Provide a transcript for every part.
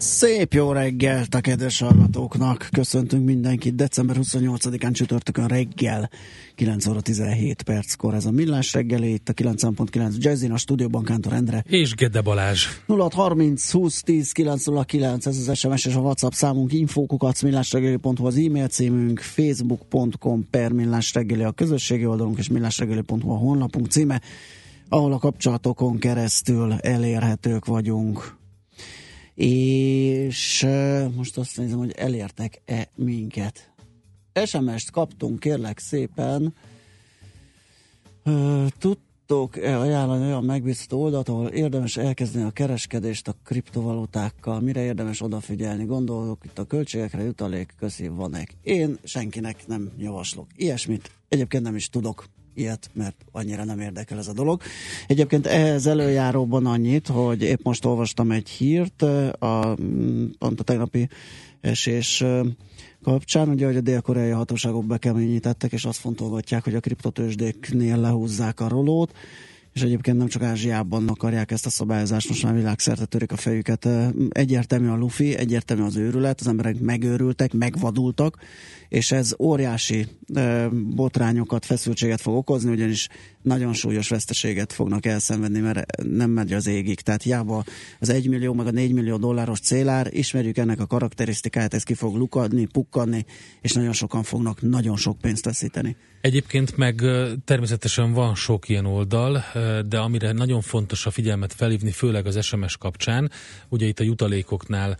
Szép jó reggelt a kedves hallgatóknak! Köszöntünk mindenkit december 28-án csütörtökön reggel 9 óra 17 perckor. Ez a millás reggeli itt a 9.9 Jazzin, a stúdióban Kántor Endre. És Gede Balázs. 0630 20 10 909 ez az SMS és a WhatsApp számunk infókukat millásreggeli.hu az e-mail címünk facebook.com per millásreggeli a közösségi oldalunk és millásreggeli.hu a honlapunk címe ahol a kapcsolatokon keresztül elérhetők vagyunk és most azt nézem, hogy elértek-e minket. SMS-t kaptunk, kérlek szépen. Tudtok-e ajánlani olyan megbízható oldalt, ahol érdemes elkezdeni a kereskedést a kriptovalutákkal? Mire érdemes odafigyelni? Gondolok itt a költségekre, jutalék, köszi, van-e? Én senkinek nem javaslok ilyesmit. Egyébként nem is tudok ilyet, mert annyira nem érdekel ez a dolog. Egyébként ehhez előjáróban annyit, hogy épp most olvastam egy hírt, a, pont a tegnapi esés kapcsán, ugye, hogy a dél-koreai hatóságok bekeményítettek, és azt fontolgatják, hogy a kriptotősdéknél lehúzzák a rolót, és egyébként nem csak Ázsiában akarják ezt a szabályozást, most már világszerte törik a fejüket. Egyértelmű a lufi, egyértelmű az őrület, az emberek megőrültek, megvadultak, és ez óriási botrányokat, feszültséget fog okozni, ugyanis nagyon súlyos veszteséget fognak elszenvedni, mert nem megy az égig. Tehát hiába az 1 millió, meg a 4 millió dolláros célár, ismerjük ennek a karakterisztikáját, ez ki fog lukadni, pukkanni, és nagyon sokan fognak nagyon sok pénzt veszíteni. Egyébként meg természetesen van sok ilyen oldal, de amire nagyon fontos a figyelmet felhívni, főleg az SMS kapcsán, ugye itt a jutalékoknál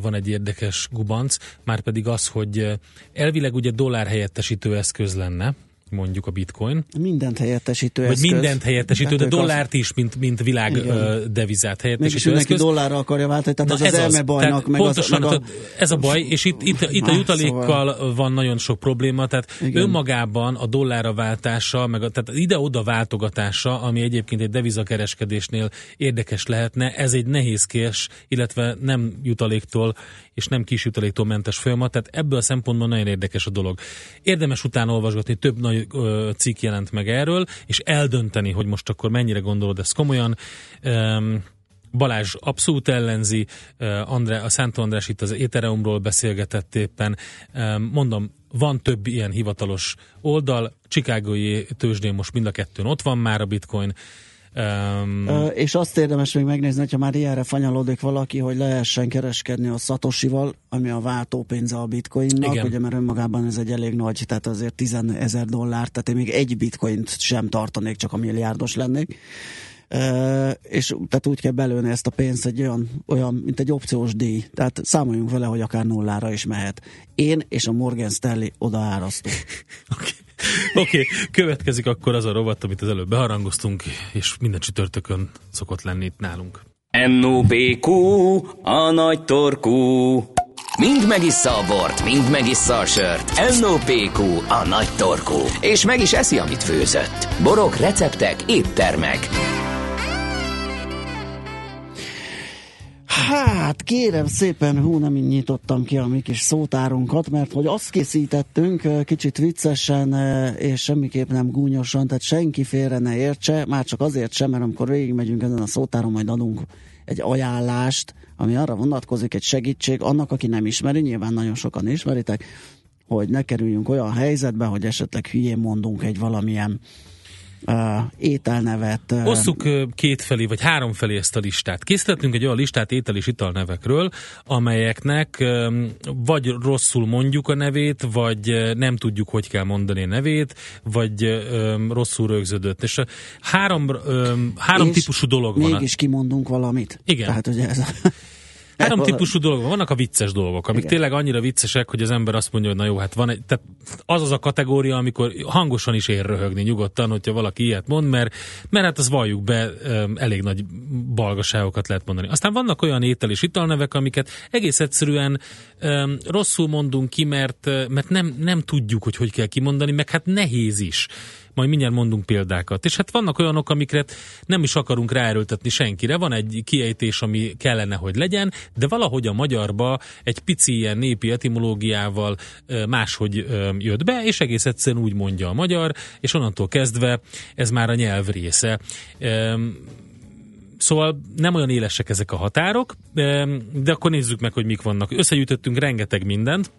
van egy érdekes gubanc, már pedig az, hogy elvileg ugye dollár helyettesítő eszköz lenne, mondjuk a bitcoin. Mindent helyettesítő Vagy eszköz. mindent helyettesítő, de dollárt az... is, mint, mint világ Igen. devizát helyettesítő Mégis eszköz. dollárra akarja váltani, tehát Na ez, ez az elme bajnak. Tehát meg pontosan, az, meg a... ez a baj, és itt, itt, itt a jutalékkal szóval... van nagyon sok probléma, tehát Igen. önmagában a dollárra váltása, meg a, tehát ide-oda váltogatása, ami egyébként egy devizakereskedésnél érdekes lehetne, ez egy nehézkés, illetve nem jutaléktól és nem kis jutaléktól folyamat, tehát ebből a szempontból nagyon érdekes a dolog. Érdemes utána olvasgatni, több nagy ö, cikk jelent meg erről, és eldönteni, hogy most akkor mennyire gondolod ezt komolyan. Um, Balázs abszolút ellenzi, André, a Szántó András itt az Ethereumról beszélgetett éppen. Mondom, van több ilyen hivatalos oldal, Chicagói tőzsdén most mind a kettőn ott van már a bitcoin, Um, és azt érdemes még megnézni, hogyha már ilyenre fanyalódik valaki, hogy lehessen kereskedni a Satoshival, ami a váltópénze a bitcoinnak, igen. ugye mert önmagában ez egy elég nagy, tehát azért 10 ezer dollár, tehát én még egy bitcoint sem tartanék, csak a milliárdos lennék. És tehát úgy kell belőni ezt a pénzt egy olyan, olyan, mint egy opciós díj. Tehát számoljunk vele, hogy akár nullára is mehet. Én és a Morgan Stanley oda árasztunk. okay. Oké, okay, következik akkor az a rovat, amit az előbb beharangoztunk, és minden csütörtökön szokott lenni itt nálunk. NOPQ, a nagy torkú. Mind megissza a bort, mind megissza a sört. NOPQ, a nagy torkú. És meg is eszi, amit főzött. Borok, receptek, éttermek. Hát kérem szépen, hú, nem így nyitottam ki a mi kis szótárunkat, mert hogy azt készítettünk kicsit viccesen, és semmiképp nem gúnyosan, tehát senki félre ne értse, már csak azért sem, mert amikor végigmegyünk ezen a szótáron, majd adunk egy ajánlást, ami arra vonatkozik, egy segítség annak, aki nem ismeri, nyilván nagyon sokan ismeritek, hogy ne kerüljünk olyan helyzetbe, hogy esetleg hülyén mondunk egy valamilyen uh, ételnevet. Osszuk kétfelé, vagy háromfelé ezt a listát. Készítettünk egy olyan listát étel és italnevekről, amelyeknek vagy rosszul mondjuk a nevét, vagy nem tudjuk, hogy kell mondani a nevét, vagy rosszul rögződött. És három, három és típusú dolog van. Mégis kimondunk valamit. Igen. Tehát ugye ez a Három típusú dolgok. Vannak a vicces dolgok, amik Igen. tényleg annyira viccesek, hogy az ember azt mondja, hogy na jó, hát van egy, tehát az az a kategória, amikor hangosan is ér röhögni nyugodtan, hogyha valaki ilyet mond, mert, mert hát az valljuk be, elég nagy balgaságokat lehet mondani. Aztán vannak olyan étel és italnevek, amiket egész egyszerűen um, rosszul mondunk ki, mert, mert nem, nem tudjuk, hogy hogy kell kimondani, meg hát nehéz is majd mindjárt mondunk példákat. És hát vannak olyanok, amiket nem is akarunk ráerőltetni senkire. Van egy kiejtés, ami kellene, hogy legyen, de valahogy a magyarba egy pici ilyen népi etimológiával máshogy jött be, és egész egyszerűen úgy mondja a magyar, és onnantól kezdve ez már a nyelv része. Szóval nem olyan élesek ezek a határok, de akkor nézzük meg, hogy mik vannak. Összegyűjtöttünk rengeteg mindent,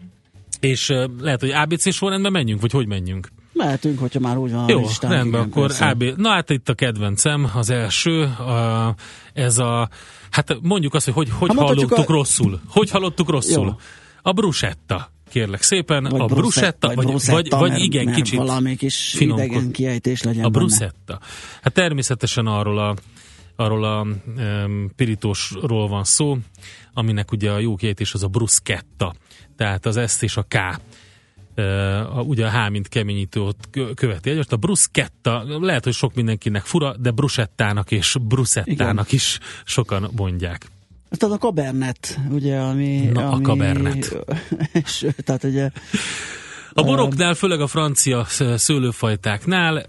és lehet, hogy ABC sorrendben menjünk, vagy hogy menjünk? Mehetünk, hogyha már úgy van Jó, listán, rendben, igen, akkor AB. Na hát itt a kedvencem, az első, a, ez a, hát mondjuk azt, hogy hogy, hogy hát hallottuk a... rosszul. Hogy hallottuk rosszul? Jó. A bruschetta kérlek szépen, vagy a bruschetta, vagy, vagy, vagy, vagy igen, mert kicsit valami kis finomkod. idegen kiejtés legyen A bruschetta. Hát természetesen arról a arról a um, pirítósról van szó, aminek ugye a jó kiejtés az a bruschetta, tehát az S és a K a, ugye a H, mint keményítő ott követi egymást. A bruschetta, lehet, hogy sok mindenkinek fura, de brusettának és brusettának Igen. is sokan mondják. Aztán a kabernet, ugye, ami... Na, ami, a kabernet. És, tehát ugye... A boroknál, főleg a francia szőlőfajtáknál,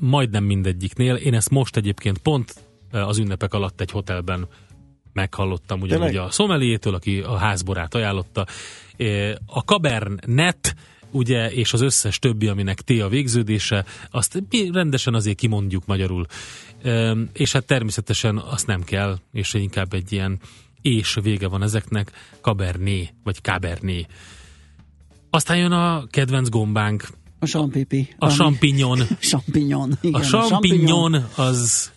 majdnem mindegyiknél, én ezt most egyébként pont az ünnepek alatt egy hotelben meghallottam ugyanúgy a szomeliétől, aki a házborát ajánlotta, a Cabernet ugye, és az összes többi, aminek T a végződése, azt mi rendesen azért kimondjuk magyarul. És hát természetesen azt nem kell, és inkább egy ilyen és vége van ezeknek, Cabernet, vagy Cabernet. Aztán jön a kedvenc gombánk. A champipi. A champignon. champignon, igen. A champignon az...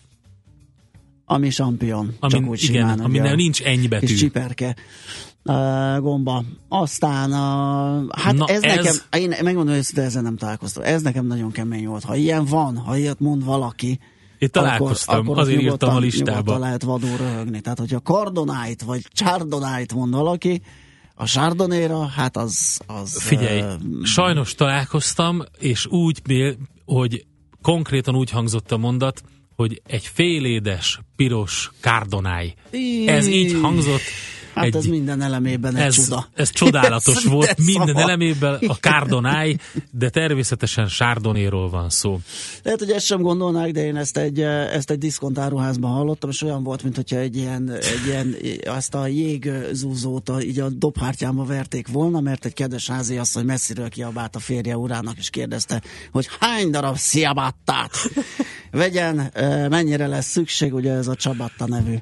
Ami champion. Ami, csak úgy igen, simán, aminél nincs ennyi betű. Kis csiperke uh, gomba. Aztán, uh, hát Na ez, ez nekem, én megmondom, hogy ezzel nem találkoztam. Ez nekem nagyon kemény volt. Ha ilyen van, ha ilyet mond valaki, én találkoztam, akkor, akkor azért írtam a listába. lehet vadul röhögni. Tehát, hogyha Cardonite vagy Chardonnay-t mond valaki, a Chardonnay-ra, hát az... az Figyelj, uh, sajnos találkoztam, és úgy, hogy konkrétan úgy hangzott a mondat, hogy egy félédes, piros Cardonnay. Ez így hangzott, Hát egy, ez minden elemében egy ez, csoda. Ez csodálatos ez, volt, minden szava. elemében a Cardonay, de természetesen Chardonnayról van szó. Lehet, hogy ezt sem gondolnák, de én ezt egy, ezt egy diszkontáruházban hallottam, és olyan volt, mintha egy ilyen, egy ilyen azt a jégzúzót így a dobhártyámba verték volna, mert egy kedves házi hogy messziről kiabált a férje urának, és kérdezte, hogy hány darab sziabattát vegyen, mennyire lesz szükség, ugye ez a Csabatta nevű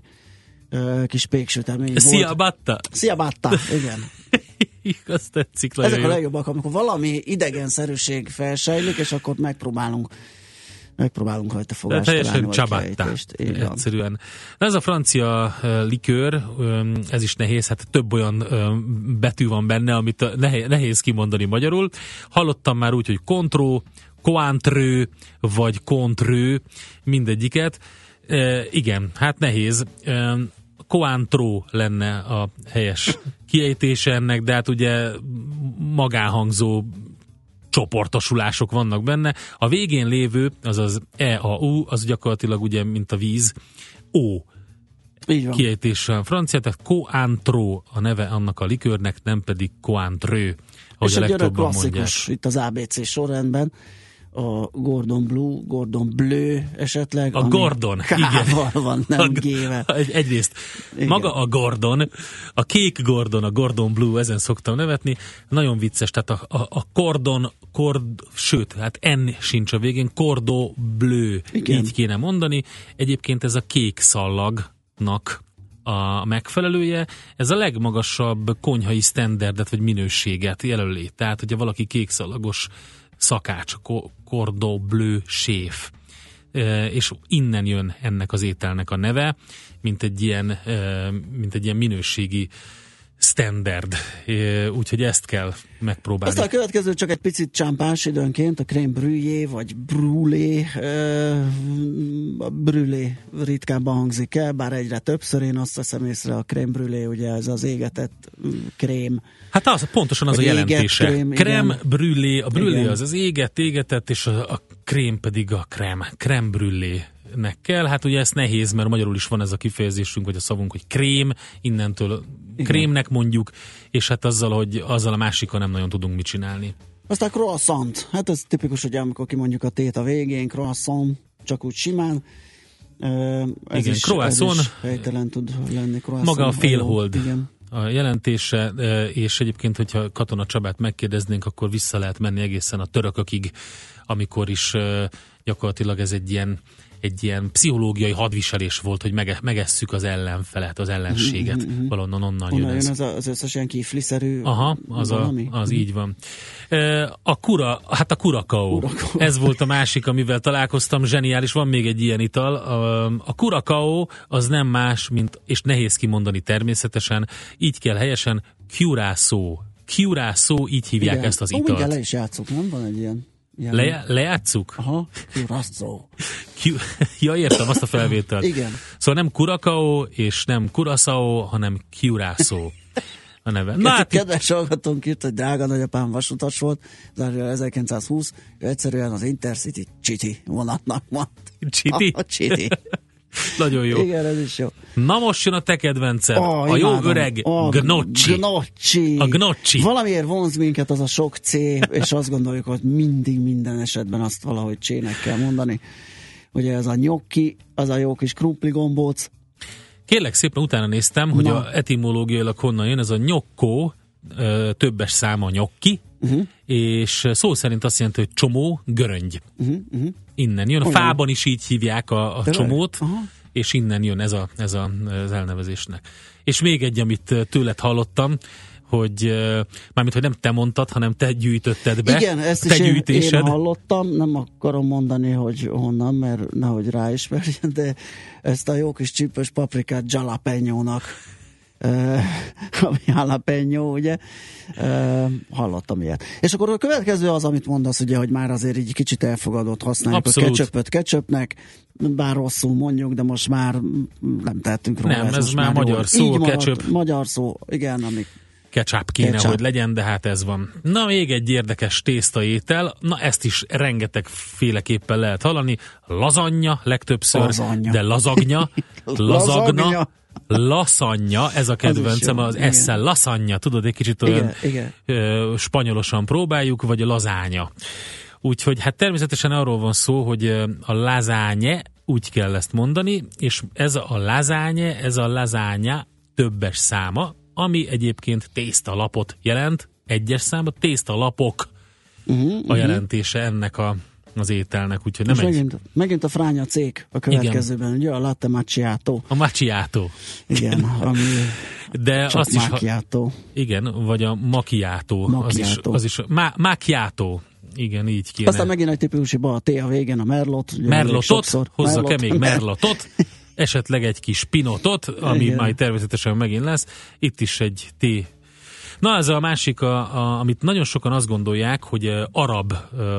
kis péksütemény Szia Batta? Szia Batta, igen. Azt tetszik nagyon Ezek jó. a legjobbak, amikor valami idegenszerűség felsejlik, és akkor megpróbálunk megpróbálunk rajta fogást teljesen csabatta, egyszerűen. Ez a francia likőr, ez is nehéz, hát több olyan betű van benne, amit nehéz kimondani magyarul. Hallottam már úgy, hogy contró, cointrő, vagy contrő, mindegyiket. igen, hát nehéz. Coantro lenne a helyes kiejtése ennek, de hát ugye magánhangzó csoportosulások vannak benne. A végén lévő, azaz E, A, U, az gyakorlatilag ugye, mint a víz, O kiejtéssel francia, tehát Coantro a neve annak a likőrnek, nem pedig Coantreux, ahogy És a legtöbben mondják. itt az ABC sorrendben a Gordon Blue, Gordon Bleu esetleg. A Gordon, igen. van, nem a, gével. Egy, egyrészt igen. maga a Gordon, a kék Gordon, a Gordon Blue, ezen szoktam nevetni, nagyon vicces, tehát a, a, a Cordon, Cord, sőt, hát N sincs a végén, Cordo Bleu, igen. így kéne mondani. Egyébként ez a kék szallagnak a megfelelője, ez a legmagasabb konyhai standardet vagy minőséget jelöli. Tehát, hogyha valaki kékszalagos szakács, Cordon Bleu séf. És innen jön ennek az ételnek a neve, mint egy ilyen, mint egy ilyen minőségi standard, úgyhogy ezt kell megpróbálni. Aztán a következő csak egy picit csámpás időnként, a crème brûlée, vagy brûlé, a brûlé ritkábban hangzik el, bár egyre többször én azt veszem észre, a crème brûlée, ugye ez az égetett krém. Hát az, pontosan az a jelentése. Krém, krém brûlé, a brûlé az az éget, égetett, és a, a krém pedig a krém, krém brûlé nek kell. Hát ugye ez nehéz, mert magyarul is van ez a kifejezésünk, vagy a szavunk, hogy krém, innentől Igen. krémnek mondjuk, és hát azzal, hogy azzal a másikkal nem nagyon tudunk mit csinálni. Aztán croissant. Hát ez tipikus, hogy amikor kimondjuk a tét a végén, croissant, csak úgy simán. Ez Igen, is, croissant. Ez is helytelen tud lenni. Croissant. Maga a félhold. Igen a jelentése, és egyébként, hogyha Katona Csabát megkérdeznénk, akkor vissza lehet menni egészen a törökökig, amikor is gyakorlatilag ez egy ilyen egy ilyen pszichológiai hadviselés volt, hogy mege, megesszük az ellenfelet, az ellenséget. Mm-hmm. Valonnan onnan jön ez. jön az összes ilyen kifliszerű Aha, az, a, az így van. A kura, hát a kurakaó. kurakaó. Ez volt a másik, amivel találkoztam, zseniális, van még egy ilyen ital. A kurakaó az nem más, mint, és nehéz kimondani természetesen, így kell helyesen, curászó. Curászó, így hívják Igen. ezt az italt. Igen, le is játszok, nem? Van egy ilyen. Le, lejátszuk? Aha, Curacao. ja, értem azt a felvételt. Igen. Szóval nem Curacao és nem Curaçao, hanem Curacao a neve. Na, hát, kedves hallgatónk írt, hogy drága nagyapám vasutas volt, de 1920, ő egyszerűen az Intercity City vonatnak van. City? A, a City. Nagyon jó. Igen, ez is jó. Na most jön a te kedvenced. Oh, a jó imádom. öreg oh, gnocchi. gnocchi. A gnocchi. Valamiért vonz minket az a sok C, és azt gondoljuk, hogy mindig minden esetben azt valahogy csének kell mondani. Ugye ez a nyokki, az a jó kis krumpli gombóc. Kérlek szépen utána néztem, Na. hogy a etimológiailag honnan jön, ez a nyokkó, többes száma nyokki, uh-huh. és szó szerint azt jelenti, hogy csomó, göröngy. Uh-huh. Uh-huh. Innen jön. A fában is így hívják a, a csomót, uh-huh. és innen jön ez, a, ez a, az elnevezésnek. És még egy, amit tőled hallottam, hogy mármint, hogy nem te mondtad, hanem te gyűjtötted be. Igen, ezt te is én, én hallottam, nem akarom mondani, hogy honnan, mert nehogy ráismerjen, de ezt a jó kis csípős paprikát jalapenyónak uh, ami jalapeno, ugye, uh, hallottam ilyet. És akkor a következő az, amit mondasz, ugye, hogy már azért így kicsit elfogadott használjuk Abszolút. a ketchupöt ketchupnek, bár rosszul mondjuk, de most már nem tehetünk róla. Nem, ez, ez már, már magyar szó, így ketchup. magyar szó, igen, amik ketchup kéne, ketchup. hogy legyen, de hát ez van. Na, még egy érdekes tésztaétel, na ezt is rengeteg féleképpen lehet hallani. Lazanya legtöbbször, lazanya. de lazagnya, lazagna, Laszanya, ez a kedvencem, az, az eszel laszanya, tudod, egy kicsit olyan igen, igen. spanyolosan próbáljuk, vagy a lazánya. Úgyhogy hát természetesen arról van szó, hogy a lazánye, úgy kell ezt mondani, és ez a lazánye, ez a lazánya többes száma, ami egyébként tésztalapot jelent, egyes száma, tésztalapok uh-huh, a uh-huh. jelentése ennek a az ételnek, úgyhogy nem egy... megint, megint a fránya cég a következőben, Igen. ugye a latte macchiato. A macchiato. Igen, ami de csak azt macchiato. is, ha, igen, vagy a macchiato. macchiato. Az is, az is má, macchiato. Igen, így kéne. Aztán megint egy tipikus a T a végén, a merlot. Merlotot, hozzak-e még merlotot? Esetleg egy kis pinotot, ami Igen. majd természetesen megint lesz. Itt is egy T Na ez a másik, a, a, amit nagyon sokan azt gondolják, hogy arab,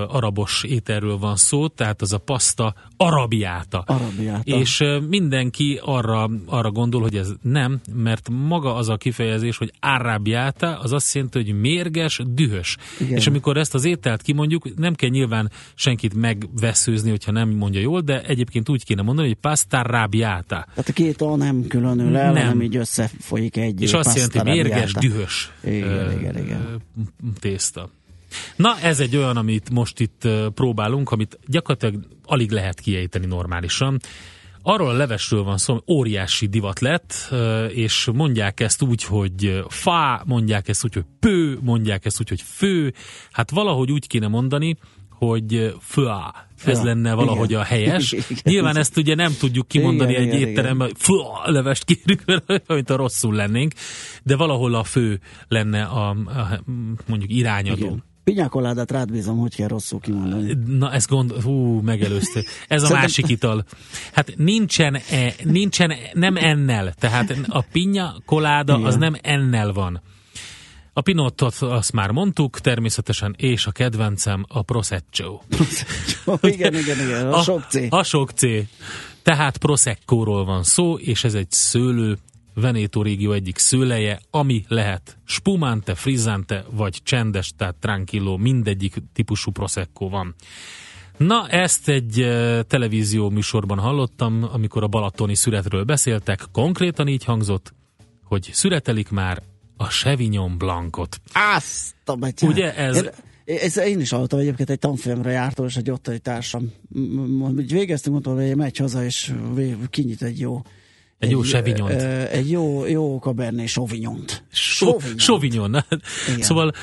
arabos ételről van szó, tehát az a paszta arabiáta. arabiáta. És mindenki arra, arra gondol, hogy ez nem, mert maga az a kifejezés, hogy arabiáta, az azt jelenti, hogy mérges, dühös. Igen. És amikor ezt az ételt kimondjuk, nem kell nyilván senkit megveszőzni, hogyha nem mondja jól, de egyébként úgy kéne mondani, hogy pasta arabiáta. Tehát a két A nem különül el, nem. hanem így összefolyik egy És azt jelenti, mérges, dühös igen, igen, igen. tészta. Na, ez egy olyan, amit most itt próbálunk, amit gyakorlatilag alig lehet kiejteni normálisan. Arról a levesről van szó, óriási divat lett, és mondják ezt úgy, hogy fá, mondják ezt úgy, hogy pő, mondják ezt úgy, hogy fő. Hát valahogy úgy kéne mondani, hogy főá. Ez ja, lenne valahogy igen. a helyes. Igen, Nyilván ezt ugye nem tudjuk kimondani igen, egy igen, étteremben, főá, levest kérünk, mint a rosszul lennénk, de valahol a fő lenne a, a mondjuk irányadó. Igen. Pinyákoládát rád bízom, hogy kell rosszul kimondani. Na, ezt gond... Hú, megelőzte. Ez a másik ital. Hát nincsen, e, nincsen, nem ennel. Tehát a pinya koláda az nem ennel van. A pinottot azt már mondtuk, természetesen, és a kedvencem a Prosecco. igen, igen, igen, a, a sok C. A sok C. Tehát Prosecco-ról van szó, és ez egy szőlő, Veneto régió egyik szőleje, ami lehet spumante, frizzante vagy csendes, tehát tranquillo, mindegyik típusú Prosecco van. Na, ezt egy uh, televízió műsorban hallottam, amikor a balatoni szüretről beszéltek, konkrétan így hangzott, hogy szüretelik már a Chevignon Blancot. Azt a betyár. Ugye ez... Én, ez, én is hallottam egyébként egy tanfolyamra jártam, és egy ottani társam. Végeztünk, mondtam, hogy megy haza, és kinyit egy jó egy, jó Chevignon. Egy jó, jó Cabernet Sauvignon-t. Sauvignon. Szóval,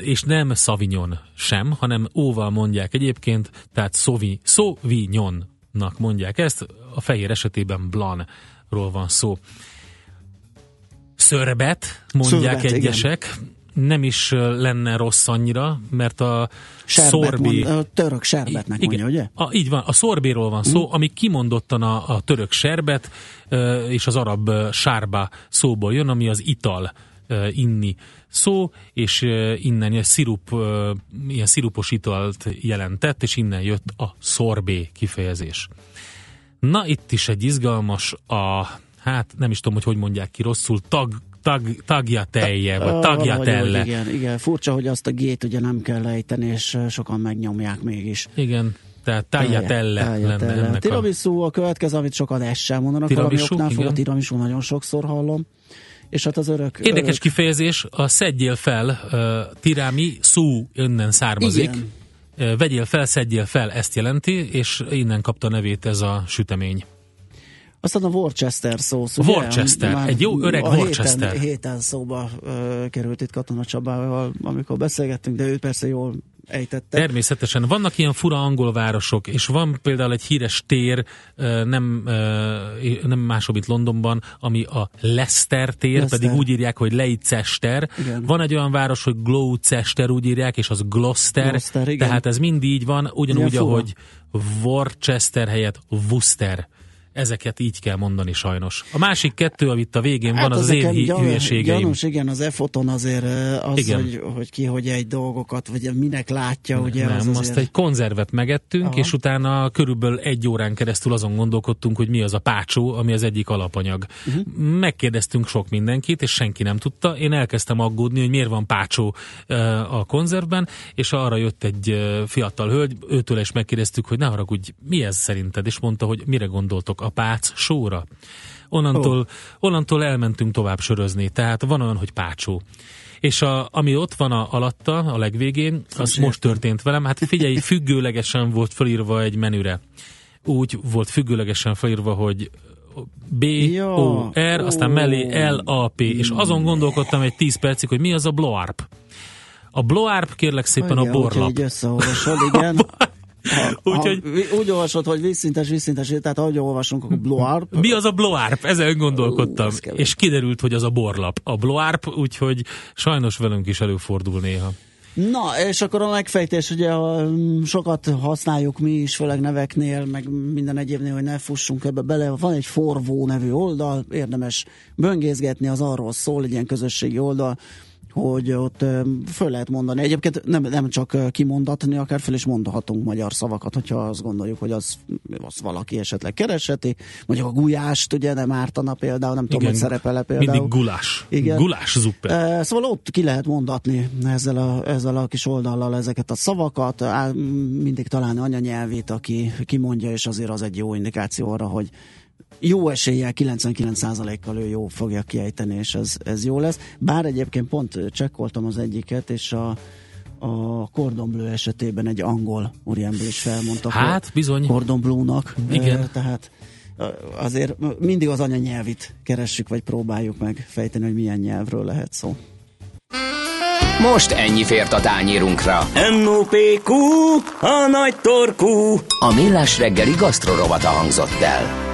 és nem Sauvignon sem, hanem óval mondják egyébként, tehát Sauvignonnak mondják ezt, a fehér esetében Blanc-ról van szó. Szörbet, mondják Szörbet, egyesek. Igen nem is lenne rossz annyira, mert a Serbet szorbi... Mond, a török serbetnek igen, mondja, ugye? A, így van, a szorbéról van szó, mm. ami kimondottan a, a török serbet és az arab sárba szóból jön, ami az ital inni szó, és innen ilyen, szirup, ilyen szirupos italt jelentett, és innen jött a szorbé kifejezés. Na, itt is egy izgalmas, a, hát nem is tudom, hogy hogy mondják ki rosszul, tag, tag, tagja telje, vagy tagja telle. Igen, igen, furcsa, hogy azt a gét ugye nem kell lejteni, és sokan megnyomják mégis. Igen, tehát tagja telle lenne ennek tiramisu a... a következő, amit sokan ezt sem mondanak, tiramisu, valami oknál fog, a tiramisu nagyon sokszor hallom. És hát az örök... Érdekes örök... kifejezés, a szedjél fel, uh, tirami szú önnen származik. Igen. Uh, vegyél fel, szedjél fel, ezt jelenti, és innen kapta nevét ez a sütemény. Aztán a Worcester szósz. Ugye? Worcester, egy jó öreg a Worcester. Héten, héten szóba uh, került itt Katona Csabával, amikor beszélgettünk, de ő persze jól ejtette. Természetesen. Vannak ilyen fura angol városok, és van például egy híres tér, nem, nem másobb itt Londonban, ami a Leicester tér, Leicester. pedig úgy írják, hogy Leicester. Igen. Van egy olyan város, hogy Gloucester úgy írják, és az Gloucester, Gloucester igen. tehát ez mind így van, ugyanúgy, ahogy Worcester helyett Worcester ezeket így kell mondani sajnos. A másik kettő, amit a végén hát van, az az én gyan, hülyeségeim. Gyanús, igen, az e-foton azért az, igen. Hogy, hogy ki hogy egy dolgokat, vagy minek látja, ugye? Nem, az azért... azt egy konzervet megettünk, Aha. és utána körülbelül egy órán keresztül azon gondolkodtunk, hogy mi az a pácsó, ami az egyik alapanyag. Uh-huh. Megkérdeztünk sok mindenkit, és senki nem tudta. Én elkezdtem aggódni, hogy miért van pácsó a konzervben, és arra jött egy fiatal hölgy, őtől is megkérdeztük, hogy ne haragudj, mi ez szerinted? És mondta, hogy mire gondoltok a Pác sóra. Onnantól, oh. onnantól elmentünk tovább sörözni, tehát van olyan, hogy pácsó. És a, ami ott van a, alatta, a legvégén, az Most, most történt velem. Hát figyelj, függőlegesen volt felírva egy menüre. Úgy volt függőlegesen felírva, hogy B, ja, O, R, aztán mellé L, A, P, és azon gondolkodtam egy 10 percig, hogy mi az a blowarp. A blowarp kérlek szépen a borlap. Igen. Úgyhogy... Úgy olvasod, hogy vízszintes, vízszintes, tehát ahogy olvasunk, akkor blowarp. Mi az a blowarp? Ezen gondolkodtam. Ó, és kiderült, hogy az a borlap. A blowarp, úgyhogy sajnos velünk is előfordul néha. Na, és akkor a megfejtés, ugye sokat használjuk mi is, főleg neveknél, meg minden egyébnél, hogy ne fussunk ebbe bele. Van egy Forvó nevű oldal, érdemes böngészgetni, az arról szól, egy ilyen közösségi oldal, hogy ott föl lehet mondani. Egyébként nem, nem csak kimondatni, akár fel is mondhatunk magyar szavakat, hogyha azt gondoljuk, hogy az, az valaki esetleg kereseti. Mondjuk a gulyást, ugye nem ártana például, nem Igen, tudom, hogy szerepele például. Mindig gulás. Igen. Gulás zuppe. Szóval ott ki lehet mondatni ezzel a, ezzel a kis oldallal ezeket a szavakat, mindig talán anyanyelvét, aki kimondja, és azért az egy jó indikáció arra, hogy jó eséllyel 99%-kal ő jó fogja kiejteni, és ez, ez jó lesz. Bár egyébként pont csekkoltam az egyiket, és a, a Cordon Bleu esetében egy angol úriember is felmondta. Hát, bizony. Cordon Bleu-nak. Igen. E, tehát azért mindig az anyanyelvit keressük, vagy próbáljuk meg fejteni, hogy milyen nyelvről lehet szó. Most ennyi fért a tányérunkra. M.O.P.Q. A nagy torkú. A millás reggeli gasztrorovata hangzott el.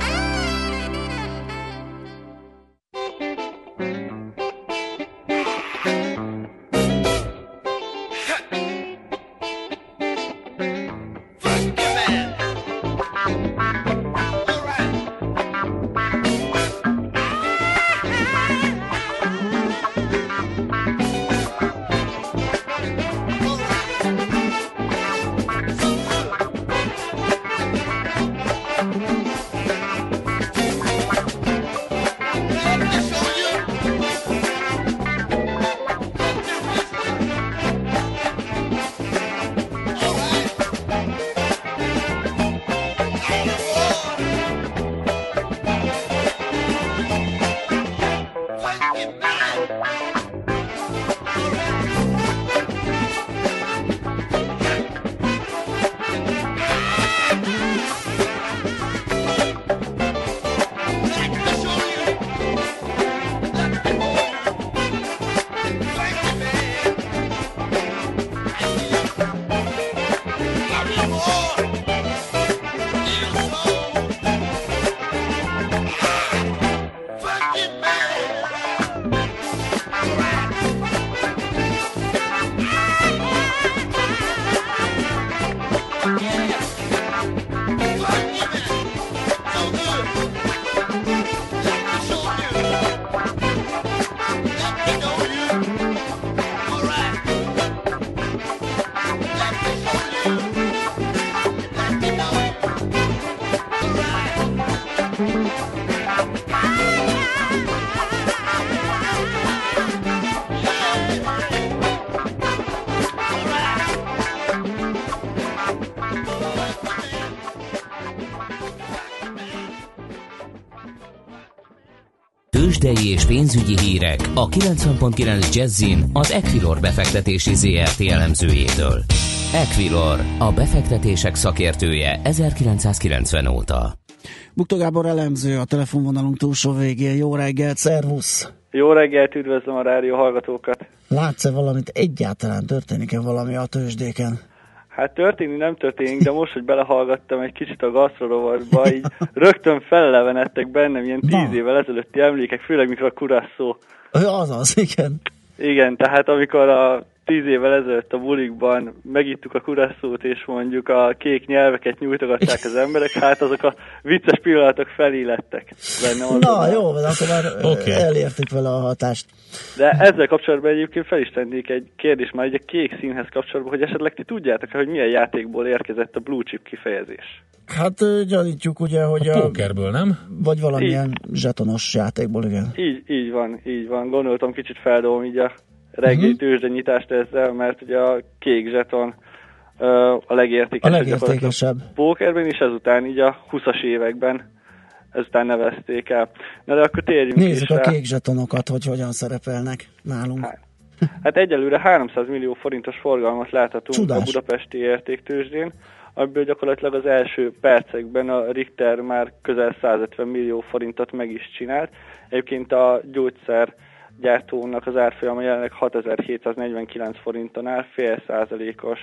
Tőzsdei és pénzügyi hírek a 90.9 Jazzin az Equilor befektetési ZRT elemzőjétől. Equilor, a befektetések szakértője 1990 óta. Bukta Gábor elemző a telefonvonalunk túlsó végén. Jó reggelt, szervusz! Jó reggelt, üdvözlöm a rádió hallgatókat! Látsz-e valamit egyáltalán? Történik-e valami a tőzsdéken? Hát történni nem történik, de most, hogy belehallgattam egy kicsit a gasztrorovatba, így rögtön fellevenettek bennem ilyen tíz Na. évvel ezelőtti emlékek, főleg mikor a kurasszó. Az az, igen. Igen, tehát amikor a tíz évvel ezelőtt a bulikban megittuk a kurasszót, és mondjuk a kék nyelveket nyújtogatták az emberek, hát azok a vicces pillanatok felé lettek benne. Na jó, de akkor már okay. elértük vele a hatást. De ezzel kapcsolatban egyébként fel is tennék egy kérdést már egy a kék színhez kapcsolatban, hogy esetleg ti tudjátok hogy milyen játékból érkezett a blue chip kifejezés? Hát gyanítjuk ugye, hogy a... Pókerből, nem? Vagy valamilyen így, zsetonos játékból, igen. Így, így van, így van. Gondoltam kicsit feldolom így a reggeli uh-huh. nyitást ezzel, mert ugye a kék zseton a legértékesebb. A legértékesebb. Pókerben is ezután így a 20-as években ezután nevezték el. Na de akkor térjünk Nézzük is a kék zsetonokat, hogy hogyan szerepelnek nálunk. Hát, hát egyelőre 300 millió forintos forgalmat láthatunk Csudás. a budapesti értéktőzsdén, amiből gyakorlatilag az első percekben a Richter már közel 150 millió forintot meg is csinált. Egyébként a gyógyszer gyártónak az árfolyama jelenleg 6749 forinton áll, fél százalékos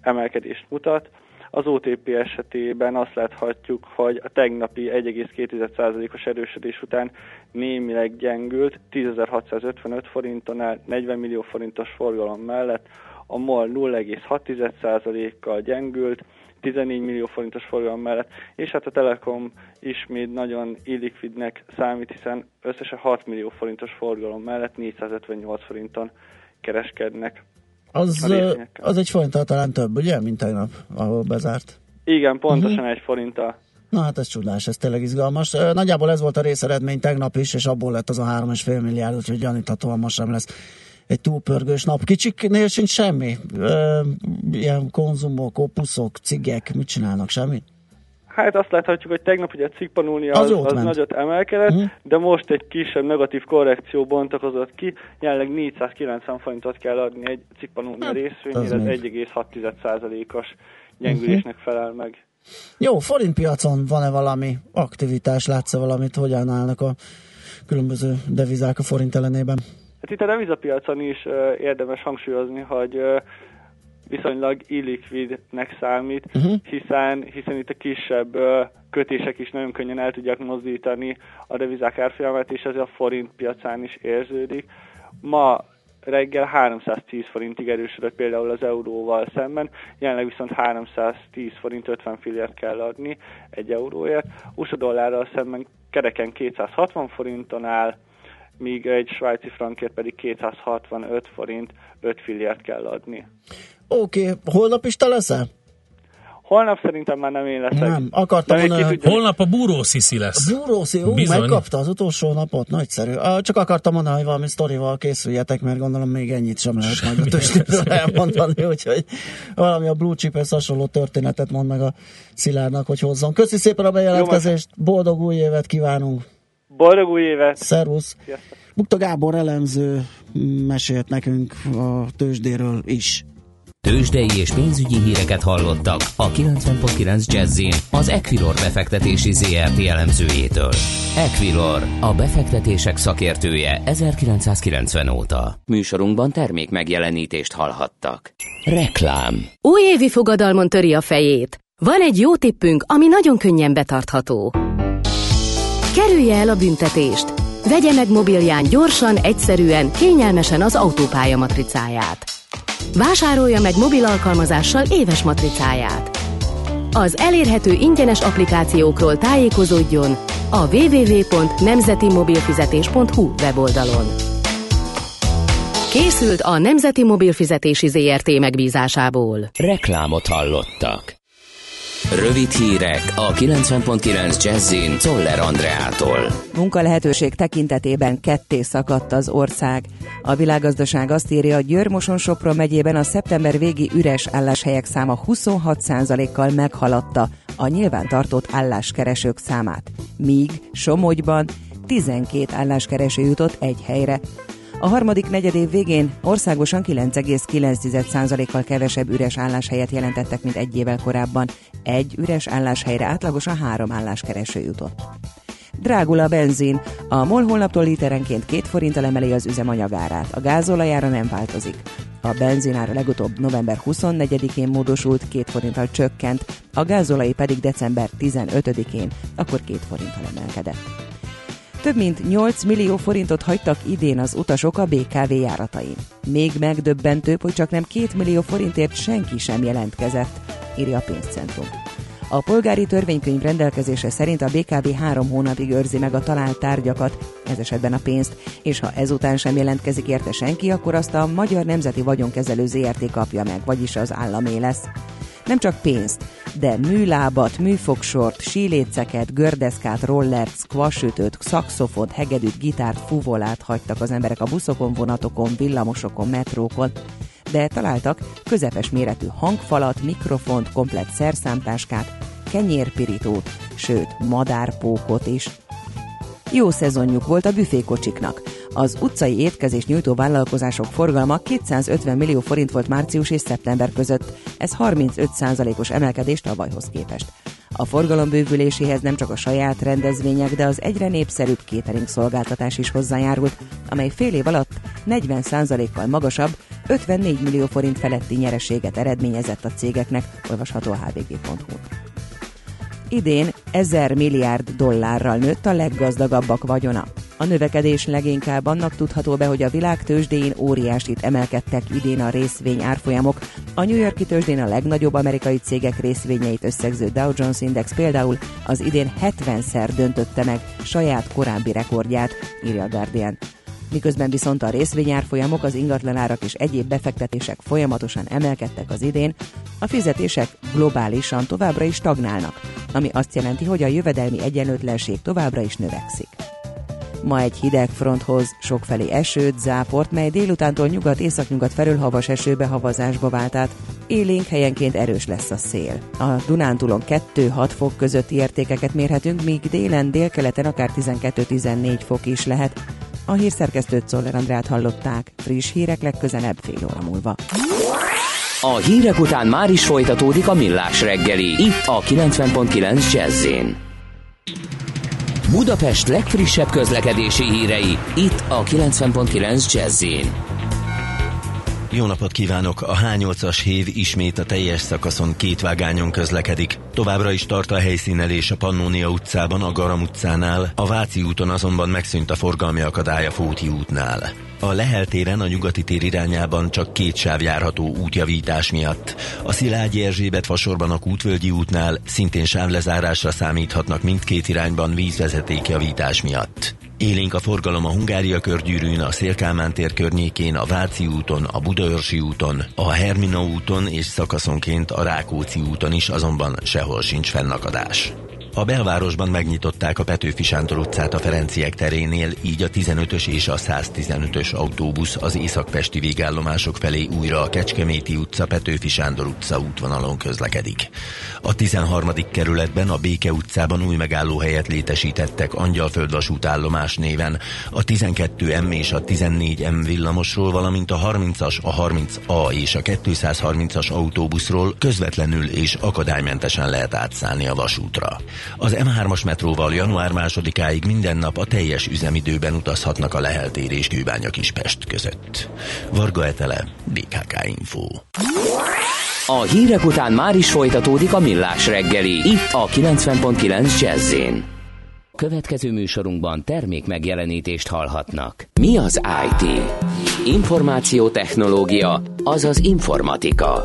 emelkedést mutat. Az OTP esetében azt láthatjuk, hogy a tegnapi 1,2%-os erősödés után némileg gyengült, 10.655 forinton áll, 40 millió forintos forgalom mellett, a MOL 0,6%-kal gyengült, 14 millió forintos forgalom mellett, és hát a Telekom ismét nagyon illikvidnek számít, hiszen összesen 6 millió forintos forgalom mellett 458 forinton kereskednek. Az, az egy forinttal talán több, ugye, mint tegnap, ahol bezárt? Igen, pontosan uh-huh. egy forinttal. Na hát ez csodás, ez tényleg izgalmas. Nagyjából ez volt a részeredmény tegnap is, és abból lett az a 3,5 milliárd, úgyhogy gyaníthatóan most sem lesz egy túlpörgős nap. Kicsiknél sincs semmi? Ilyen konzumok, opuszok, cigek, mit csinálnak? Semmi? Hát azt láthatjuk, hogy tegnap ugye a cikkpanúnia az, az, az nagyot emelkedett, uh-huh. de most egy kisebb negatív korrekció bontakozott ki. Jelenleg 490 forintot kell adni egy cikkpanúnia hát, részvényére, ez 1,6%-os gyengülésnek uh-huh. felel meg. Jó, forintpiacon van-e valami aktivitás, látsz -e valamit, hogyan állnak a különböző devizák a forint ellenében? Hát itt a devizapiacon is érdemes hangsúlyozni, hogy viszonylag illikvidnek számít, uh-huh. hiszen, hiszen itt a kisebb uh, kötések is nagyon könnyen el tudják mozdítani a devizák árfolyamát, és ez a forint piacán is érződik. Ma reggel 310 forintig erősödött például az euróval szemben, jelenleg viszont 310 forint 50 fillért kell adni egy euróért. USA dollárral szemben kereken 260 forinton áll, míg egy svájci frankért pedig 265 forint 5 fillért kell adni. Oké, okay. holnap is te leszel? Holnap szerintem már nem én leszek. Nem, akartam volna... Tudja... Holnap a Búró Sziszi lesz. A Búró Sziszi, megkapta az utolsó napot, nagyszerű. Csak akartam mondani, hogy valami sztorival készüljetek, mert gondolom még ennyit sem lehet majd a tőstéből elmondani, úgyhogy valami a Blue Chip-hez hasonló történetet mond meg a Szilárdnak, hogy hozzon. Köszi szépen a bejelentkezést, boldog új évet kívánunk! Boldog új évet! Szervusz! Bukta Gábor elemző mesélt nekünk a tőzsdéről is. Tőzsdei és pénzügyi híreket hallottak a 90.9 jazz az Equilor befektetési ZRT elemzőjétől. Equilor, a befektetések szakértője 1990 óta. Műsorunkban termék megjelenítést hallhattak. Reklám Újévi fogadalmon töri a fejét. Van egy jó tippünk, ami nagyon könnyen betartható. Kerülje el a büntetést. Vegye meg mobilján gyorsan, egyszerűen, kényelmesen az autópálya matricáját. Vásárolja meg mobil alkalmazással éves matricáját. Az elérhető ingyenes applikációkról tájékozódjon a www.nemzetimobilfizetés.hu weboldalon. Készült a Nemzeti Mobilfizetési ZRT megbízásából. Reklámot hallottak. Rövid hírek a 90.9 Jazzin Toller Andreától. Munkalehetőség tekintetében ketté szakadt az ország. A világgazdaság azt írja, hogy Győr-Moson-Sopron megyében a szeptember végi üres álláshelyek száma 26%-kal meghaladta a nyilván tartott álláskeresők számát. Míg Somogyban 12 álláskereső jutott egy helyre. A harmadik negyedév végén országosan 9,9%-kal kevesebb üres álláshelyet jelentettek, mint egy évvel korábban. Egy üres álláshelyre átlagosan három álláskereső jutott. Drágul a benzin. A MOL holnaptól literenként két forinttal emeli az üzemanyagárát. A gázolajára nem változik. A benzinára legutóbb november 24-én módosult, két forinttal csökkent, a gázolai pedig december 15-én, akkor két forinttal emelkedett. Több mint 8 millió forintot hagytak idén az utasok a BKV járatain. Még megdöbbentőbb, hogy csak nem 2 millió forintért senki sem jelentkezett, írja a pénzcentrum. A polgári törvénykönyv rendelkezése szerint a BKV három hónapig őrzi meg a talált tárgyakat, ez esetben a pénzt, és ha ezután sem jelentkezik érte senki, akkor azt a Magyar Nemzeti Vagyonkezelő ZRT kapja meg, vagyis az államé lesz. Nem csak pénzt, de műlábat, műfogsort, síléceket, gördeszkát, rollert, squashütőt, szakszofont, hegedűt, gitárt, fuvolát hagytak az emberek a buszokon, vonatokon, villamosokon, metrókon, de találtak közepes méretű hangfalat, mikrofont, komplett szerszámtáskát, kenyérpirítót, sőt, madárpókot is. Jó szezonjuk volt a büfékocsiknak. Az utcai étkezés nyújtó vállalkozások forgalma 250 millió forint volt március és szeptember között. Ez 35%-os emelkedés tavalyhoz képest. A forgalom bővüléséhez nem csak a saját rendezvények, de az egyre népszerűbb catering szolgáltatás is hozzájárult, amely fél év alatt 40%-kal magasabb, 54 millió forint feletti nyereséget eredményezett a cégeknek, olvasható a hvg.hu. Idén 1000 milliárd dollárral nőtt a leggazdagabbak vagyona. A növekedés leginkább annak tudható be, hogy a világ tőzsdén óriásit emelkedtek idén a részvény árfolyamok. A New Yorki tőzsdén a legnagyobb amerikai cégek részvényeit összegző Dow Jones Index például az idén 70-szer döntötte meg saját korábbi rekordját, írja a Guardian miközben viszont a részvényárfolyamok, az ingatlanárak és egyéb befektetések folyamatosan emelkedtek az idén, a fizetések globálisan továbbra is stagnálnak, ami azt jelenti, hogy a jövedelmi egyenlőtlenség továbbra is növekszik. Ma egy hideg fronthoz sokfelé esőt, záport, mely délutántól nyugat-északnyugat felől havas esőbe havazásba vált át. Élénk helyenként erős lesz a szél. A Dunántúlon 2-6 fok közötti értékeket mérhetünk, míg délen, délkeleten akár 12-14 fok is lehet. A hírszerkesztőt Szoller Andrát hallották. Friss hírek legközelebb fél óra múlva. A hírek után már is folytatódik a millás reggeli. Itt a 90.9 jazz Budapest legfrissebb közlekedési hírei. Itt a 90.9 jazz jó napot kívánok! A H8-as hév ismét a teljes szakaszon két vágányon közlekedik. Továbbra is tart a helyszínelés a Pannónia utcában, a Garam utcánál, a Váci úton azonban megszűnt a forgalmi akadály a Fóti útnál. A Lehel téren a nyugati tér irányában csak két sáv járható útjavítás miatt. A Szilágyi Erzsébet fasorban a Kútvölgyi útnál szintén sávlezárásra számíthatnak mindkét irányban vízvezetékjavítás miatt. Élénk a forgalom a Hungária körgyűrűn, a Szélkámán tér környékén, a Váci úton, a Budaörsi úton, a Hermina úton és szakaszonként a Rákóczi úton is, azonban sehol sincs fennakadás. A belvárosban megnyitották a Petőfi Sándor utcát a Ferenciek terénél, így a 15-ös és a 115-ös autóbusz az északpesti végállomások felé újra a Kecskeméti utca, Petőfi Sándor utca útvonalon közlekedik. A 13. kerületben a Béke utcában új megállóhelyet létesítettek Angyalföld vasútállomás néven, a 12M és a 14M villamosról, valamint a 30-as, a 30A és a 230-as autóbuszról közvetlenül és akadálymentesen lehet átszállni a vasútra. Az M3-as metróval január másodikáig minden nap a teljes üzemidőben utazhatnak a leheltér és Kőbánya Kispest között. Varga Etele, BKK Info. A hírek után már is folytatódik a millás reggeli, itt a 90.9 jazz Következő műsorunkban termék megjelenítést hallhatnak. Mi az IT? Információtechnológia, azaz informatika.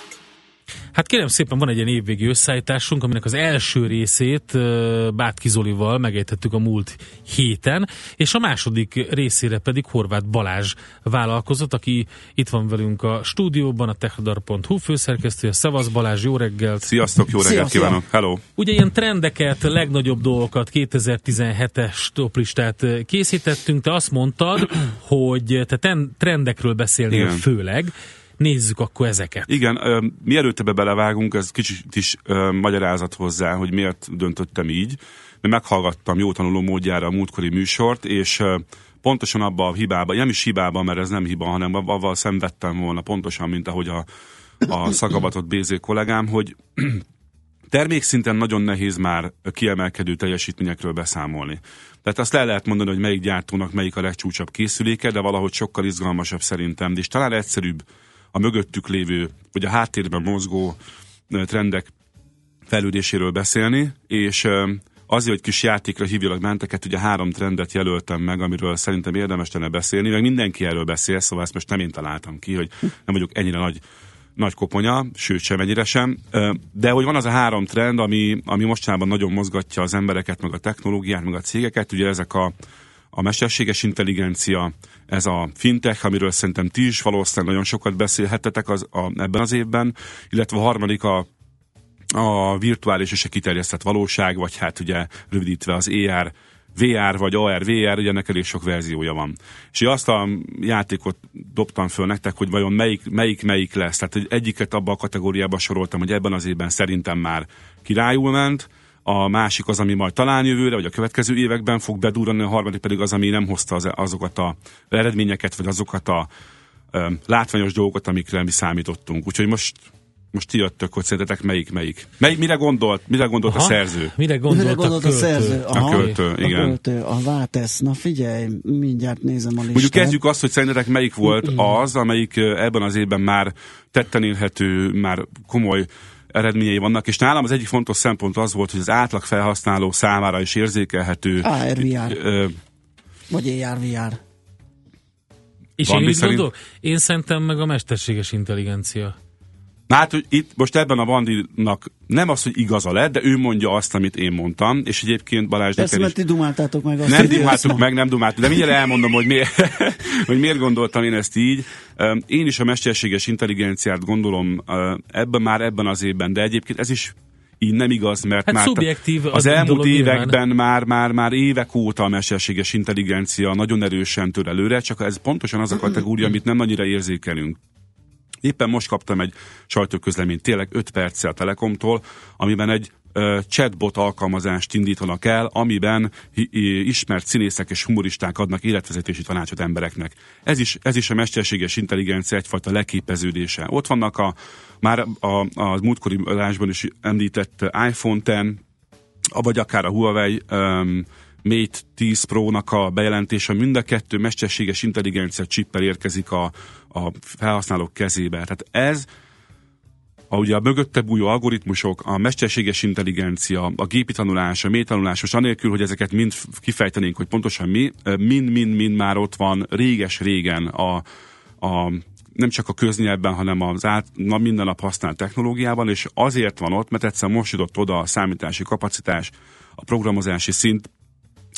Hát kérem szépen, van egy ilyen évvégi összeállításunk, aminek az első részét Bátki Zolival megejtettük a múlt héten, és a második részére pedig Horváth Balázs vállalkozott, aki itt van velünk a stúdióban, a techdar.hu főszerkesztője. Szevasz Balázs, jó reggelt! Sziasztok, jó reggelt Sziasztok. kívánok! Hello! Ugye ilyen trendeket, legnagyobb dolgokat, 2017-es toplistát készítettünk, te azt mondtad, hogy te trendekről beszélnél Igen. főleg, Nézzük akkor ezeket. Igen, ö, mielőtt ebbe belevágunk, ez kicsit is ö, magyarázat hozzá, hogy miért döntöttem így. Mert meghallgattam jó tanuló módjára a múltkori műsort, és ö, pontosan abba a hibába, nem is hibába, mert ez nem hiba, hanem avval szenvedtem volna pontosan, mint ahogy a, a szagabatott BZ kollégám, hogy termékszinten nagyon nehéz már kiemelkedő teljesítményekről beszámolni. Tehát azt le lehet mondani, hogy melyik gyártónak melyik a legcsúcsabb készüléke, de valahogy sokkal izgalmasabb szerintem, és talán egyszerűbb a mögöttük lévő, vagy a háttérben mozgó trendek fejlődéséről beszélni, és azért, hogy kis játékra hívjalak menteket, ugye három trendet jelöltem meg, amiről szerintem érdemes lenne beszélni, meg mindenki erről beszél, szóval ezt most nem én találtam ki, hogy nem vagyok ennyire nagy, nagy koponya, sőt sem ennyire sem, de hogy van az a három trend, ami, ami mostanában nagyon mozgatja az embereket, meg a technológiát, meg a cégeket, ugye ezek a a mesterséges intelligencia, ez a fintech, amiről szerintem ti is valószínűleg nagyon sokat beszélhettetek az, a, ebben az évben, illetve a harmadik a, a virtuális és a kiterjesztett valóság, vagy hát ugye rövidítve az AR, VR vagy AR, VR, ugye ennek elég sok verziója van. És azt a játékot dobtam föl nektek, hogy vajon melyik, melyik, melyik lesz. Tehát egyiket abba a kategóriába soroltam, hogy ebben az évben szerintem már királyul ment, a másik az, ami majd talán jövőre, vagy a következő években fog bedurrani, a harmadik pedig az, ami nem hozta az, azokat a eredményeket, vagy azokat a ö, látványos dolgokat, amikre mi számítottunk. Úgyhogy most most ti jöttök, hogy szerintetek melyik melyik. Mely, mire gondolt, mire gondolt Aha, a szerző? Mire gondolt, mire gondolt a, a szerző? Aha, a költő, igen. A költő, a Vátesz. Na figyelj, mindjárt nézem a listát. Mondjuk kezdjük azt, hogy szerintetek melyik volt az, amelyik ebben az évben már tetten érhető, már komoly eredményei vannak, és nálam az egyik fontos szempont az volt, hogy az átlag felhasználó számára is érzékelhető. ARVR. Ö, Vagy ARVR. És én, szerint... Gondolok, én szerintem meg a mesterséges intelligencia. Na hát, hogy itt most ebben a Bandinak nem az, hogy igaza lett, de ő mondja azt, amit én mondtam, és egyébként Balázs Persze, mert ti dumáltátok meg azt. Nem dumáltuk meg, nem dumáltuk, de mindjárt elmondom, hogy miért, hogy miért gondoltam én ezt így. Én is a mesterséges intelligenciát gondolom ebben már ebben az évben, de egyébként ez is így nem igaz, mert hát már szubjektív az elmúlt években már, már, már évek óta a mesterséges intelligencia nagyon erősen tör előre, csak ez pontosan az a kategória, amit nem annyira érzékelünk. Éppen most kaptam egy sajtóközleményt, tényleg 5 perccel a Telekomtól, amiben egy chatbot alkalmazást indítanak el, amiben ismert színészek és humoristák adnak életvezetési tanácsot embereknek. Ez is, ez is a mesterséges intelligencia egyfajta leképeződése. Ott vannak a már a, a múltkori adásban is említett iPhone 10, vagy akár a Huawei um, Mate 10 Pro-nak a bejelentése, mind a kettő mesterséges intelligencia csippel érkezik a, a felhasználók kezébe. Tehát ez a, ugye a mögötte bújó algoritmusok, a mesterséges intelligencia, a gépi tanulás, a mélytanulás, most anélkül, hogy ezeket mind kifejtenénk, hogy pontosan mi, mind-mind-mind már ott van réges-régen a, a nem csak a köznyelvben, hanem az át, na, minden nap használt technológiában, és azért van ott, mert egyszer most jutott oda a számítási kapacitás, a programozási szint,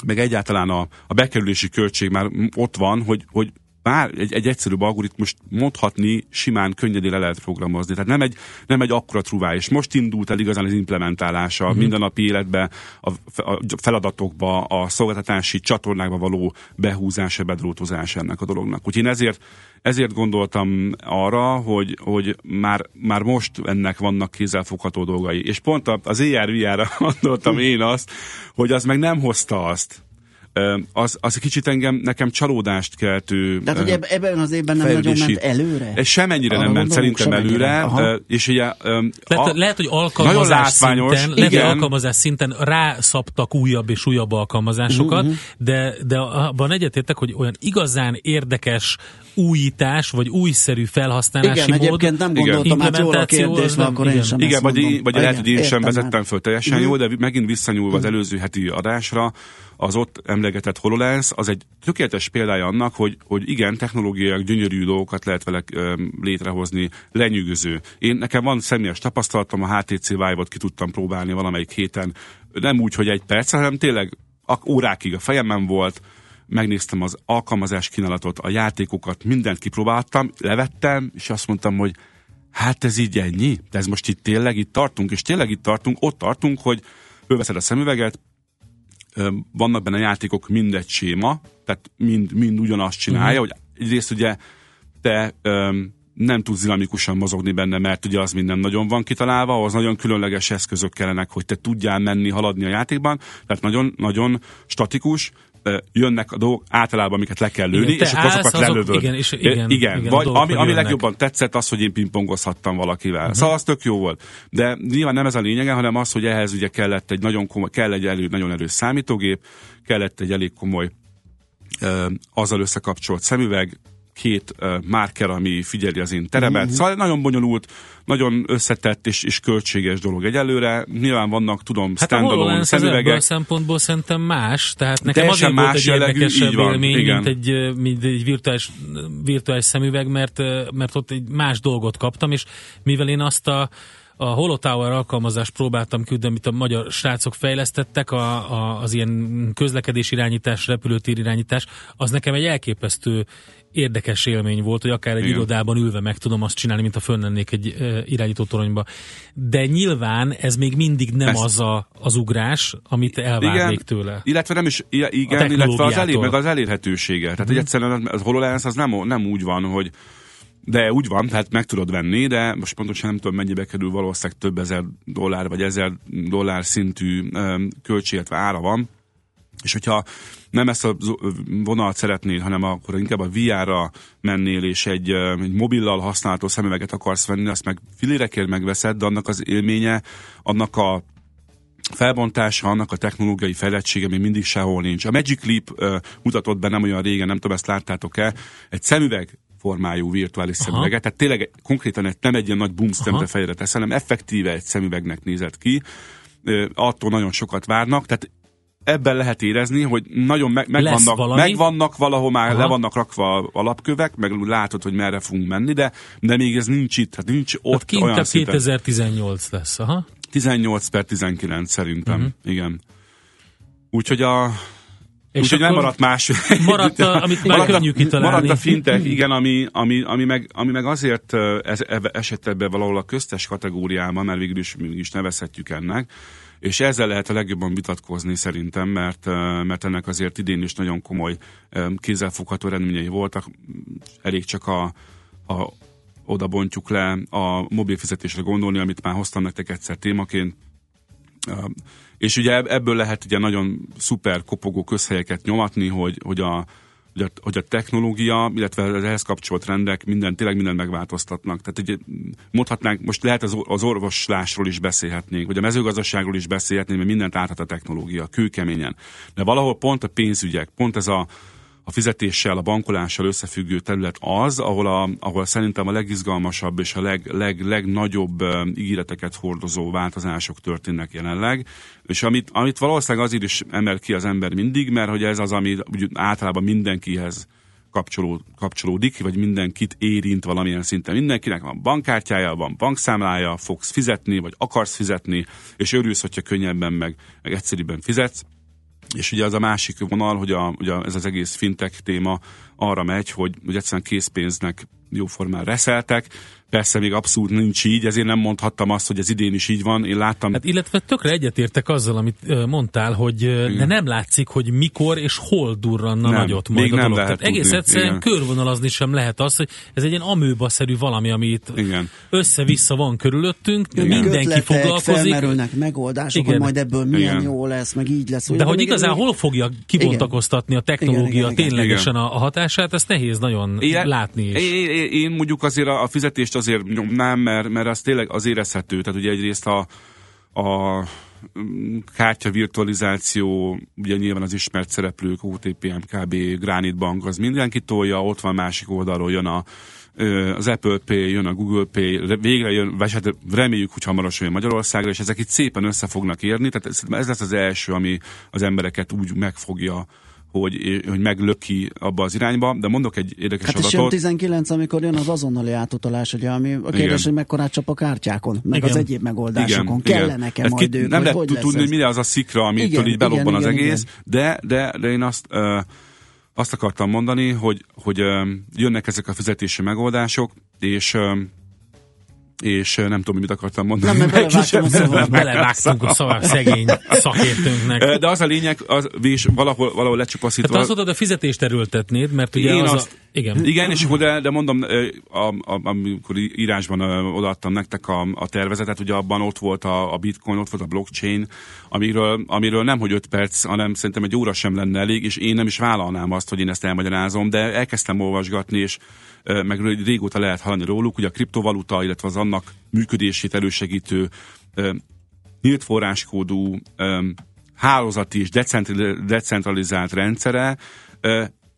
meg egyáltalán a, a bekerülési költség már ott van, hogy, hogy bár egy, egy egyszerűbb algoritmust mondhatni simán könnyedén le lehet programozni. Tehát nem egy, nem egy akkora truvá, és most indult el igazán az implementálása uh-huh. mindennapi életbe, a, a feladatokba, a szolgáltatási csatornákba való behúzása, bedrótozása ennek a dolognak. Úgyhogy én ezért, ezért gondoltam arra, hogy, hogy már, már most ennek vannak kézzelfogható dolgai. És pont az ERVR-ra gondoltam én azt, hogy az meg nem hozta azt, az, az kicsit engem, nekem csalódást keltő Tehát, hogy ebben az évben nem nagyon ment előre? Ez semennyire nem ment szerintem előre, Aha. és ugye... Lehet, a, lehet hogy alkalmazás szinten, lehet, hogy alkalmazás szinten rászaptak újabb és újabb alkalmazásokat, uh-huh. de, de abban egyetértek, hogy olyan igazán érdekes újítás, vagy újszerű felhasználási igen, mód. egyébként nem gondoltam hát jól a kérdés, mert akkor én sem Igen, vagy, mondom. vagy lehet, hogy én sem vezettem föl teljesen uh-huh. jól, de megint visszanyúlva az előző heti adásra, az ott emlegetett HoloLens az egy tökéletes példája annak, hogy, hogy igen, technológiák gyönyörű dolgokat lehet vele létrehozni, lenyűgöző. Én nekem van személyes tapasztalatom, a HTC Vive-ot ki tudtam próbálni valamelyik héten, nem úgy, hogy egy perc, hanem tényleg órákig a fejemben volt, megnéztem az alkalmazás kínálatot, a játékokat, mindent kipróbáltam, levettem, és azt mondtam, hogy hát ez így ennyi, de ez most itt tényleg itt tartunk, és tényleg itt tartunk, ott tartunk, hogy fölveszed a szemüveget, vannak benne játékok mindegy séma, tehát mind, mind ugyanazt csinálja, uh-huh. hogy egyrészt ugye te öm, nem tudsz dinamikusan mozogni benne, mert ugye az minden nagyon van kitalálva, ahhoz nagyon különleges eszközök kellenek, hogy te tudjál menni, haladni a játékban, tehát nagyon, nagyon statikus, jönnek a dolgok általában, amiket le kell lőni, igen, és akkor azokat azok, lelövöd. Igen, és igen, igen, igen vagy ami, ami legjobban tetszett, az, hogy én pingpongozhattam valakivel. Uh-huh. Szóval az tök jó volt. De nyilván nem ez a lényege, hanem az, hogy ehhez ugye kellett egy nagyon komoly, kell egy elő, nagyon erős számítógép, kellett egy elég komoly azzal összekapcsolt szemüveg, két uh, márker, ami figyeli az én teremet. Mm-hmm. Szóval nagyon bonyolult, nagyon összetett és, és költséges dolog egyelőre. Nyilván vannak, tudom, hát standalone szemüvegek. a szempontból szerintem más, tehát nekem azért más volt egy jellegű, érdekesebb van, élmény, igen. mint egy, mint egy virtuális, virtuális szemüveg, mert, mert ott egy más dolgot kaptam, és mivel én azt a a Holotower alkalmazást próbáltam küldeni, amit a magyar srácok fejlesztettek, a, a, az ilyen közlekedés irányítás, repülőtér irányítás, az nekem egy elképesztő érdekes élmény volt, hogy akár egy Igen. irodában ülve meg tudom azt csinálni, mint a fönlennék egy uh, irányítótoronyba. De nyilván ez még mindig nem Ezt. az a, az ugrás, amit elvárnék tőle. Illetve nem is, igen, illetve az, elér, meg az elérhetősége. Tehát, hmm. hogy mhm. egyszerűen az HoloLens az nem, nem úgy van, hogy de úgy van, tehát meg tudod venni, de most pontosan nem tudom mennyibe kerül, valószínűleg több ezer dollár vagy ezer dollár szintű költség, illetve ára van. És hogyha nem ezt a vonalat szeretnél, hanem akkor inkább a VR-ra mennél, és egy, egy mobillal használható szemüveget akarsz venni, azt meg filérekért megveszed, de annak az élménye, annak a felbontása, annak a technológiai fejlettsége még mindig sehol nincs. A Magic Leap uh, mutatott be nem olyan régen, nem tudom, ezt láttátok-e, egy szemüveg formájú virtuális Aha. szemüveget, tehát tényleg konkrétan egy, nem egy ilyen nagy boomstemre fejre tesz, hanem effektíve egy szemüvegnek nézett ki, uh, attól nagyon sokat várnak, tehát ebben lehet érezni, hogy nagyon meg, megvannak, megvannak valahol már Aha. le vannak rakva alapkövek, meg látod, hogy merre fogunk menni, de, de még ez nincs itt, hát nincs ott hát kint olyan 2018 lesz, aha. 18 per 19 szerintem, uh-huh. igen. Úgyhogy a Úgyhogy nem maradt más. Maradt, a, amit maradt, könnyű kitalálni. Maradt a fintech, igen, ami, ami, ami, meg, ami meg azért ez, esett ebbe valahol a köztes kategóriában, mert végül is, is nevezhetjük ennek, és ezzel lehet a legjobban vitatkozni szerintem, mert, mert ennek azért idén is nagyon komoly kézzelfogható eredményei voltak. Elég csak a, a oda bontjuk le a mobil fizetésre gondolni, amit már hoztam nektek egyszer témaként. És ugye ebből lehet ugye nagyon szuper kopogó közhelyeket nyomatni, hogy, hogy a, hogy a, hogy a technológia, illetve az ehhez kapcsolt rendek minden, tényleg mindent megváltoztatnak. Tehát ugye mondhatnánk, most lehet az, az orvoslásról is beszélhetnénk, vagy a mezőgazdaságról is beszélhetnénk, mert mindent áthat a technológia, kőkeményen. De valahol pont a pénzügyek, pont ez a, a fizetéssel, a bankolással összefüggő terület az, ahol, a, ahol szerintem a legizgalmasabb és a leg, leg, legnagyobb ígéreteket hordozó változások történnek jelenleg. És amit, amit valószínűleg azért is emel ki az ember mindig, mert hogy ez az, ami általában mindenkihez kapcsolód, kapcsolódik, vagy mindenkit érint valamilyen szinten. Mindenkinek van bankkártyája, van bankszámlája, fogsz fizetni, vagy akarsz fizetni, és örülsz, hogyha könnyebben meg, meg egyszerűbben fizetsz. És ugye az a másik vonal, hogy, a, ugye ez az egész fintech téma arra megy, hogy, hogy egyszerűen készpénznek jóformán reszeltek, Persze még abszolút nincs így, ezért nem mondhattam azt, hogy ez idén is így van. Én láttam. Hát illetve tökre egyetértek azzal, amit mondtál, hogy de nem látszik, hogy mikor és hol durranna nem, nagyot majd még a dolog. Nem lehet Tehát egész tudni. egyszerűen Igen. körvonalazni sem lehet az, hogy ez egy ilyen amőba-szerű valami, amit Igen. össze-vissza van körülöttünk, Igen. mindenki Ötletek, foglalkozik. felmerülnek megoldások, Igen. hogy majd ebből milyen Igen. jó lesz, meg így lesz. De hogy igazán még... hol fogja kibontakoztatni a technológia Igen. ténylegesen Igen. a hatását, ezt nehéz nagyon Igen. látni is. Én, én, én mondjuk azért a fizetést azért nem, mert, mert az tényleg az érezhető. Tehát ugye egyrészt a, a mm, kártya virtualizáció, ugye nyilván az ismert szereplők, OTP, MKB, Granite Bank, az mindenki tolja, ott van másik oldalról jön a, az Apple Pay, jön a Google Pay, végre jön, vagy hát reméljük, hogy hamarosan jön Magyarországra, és ezek itt szépen össze fognak érni, tehát ez, lesz az első, ami az embereket úgy meg fogja hogy, hogy meglöki abba az irányba, de mondok egy érdekes hát adatot. Hát 19, amikor jön az azonnali átutalás, ugye, ami a kérdés, igen. hogy mekkorát csap a kártyákon, meg igen. az egyéb megoldásokon. Igen. Kell nekem majd ki, ők, Nem lehet tudni, hogy mire az a szikra, amitől igen, így belobban igen, az igen, egész, igen. De, de, de én azt, uh, azt akartam mondani, hogy, hogy jönnek ezek a fizetési megoldások, és és nem tudom, mit akartam mondani. Nem, belevágtam a szóval. Belevágtunk a szóval szegény szakértőnknek. De az a lényeg, az, és valahol, valahol lecsupaszítva. Tehát azt mondod, a fizetést erőltetnéd, mert ugye Én az azt, a... Igen. Igen, és akkor de, de mondom, a, a, amikor írásban odaadtam nektek a, a tervezetet, ugye abban ott volt a, a bitcoin, ott volt a blockchain, amiről, amiről nem hogy 5 perc, hanem szerintem egy óra sem lenne elég, és én nem is vállalnám azt, hogy én ezt elmagyarázom, de elkezdtem olvasgatni, és meg régóta lehet hallani róluk, hogy a kriptovaluta, illetve az annak működését elősegítő nyílt forráskódú hálózati és decentralizált rendszere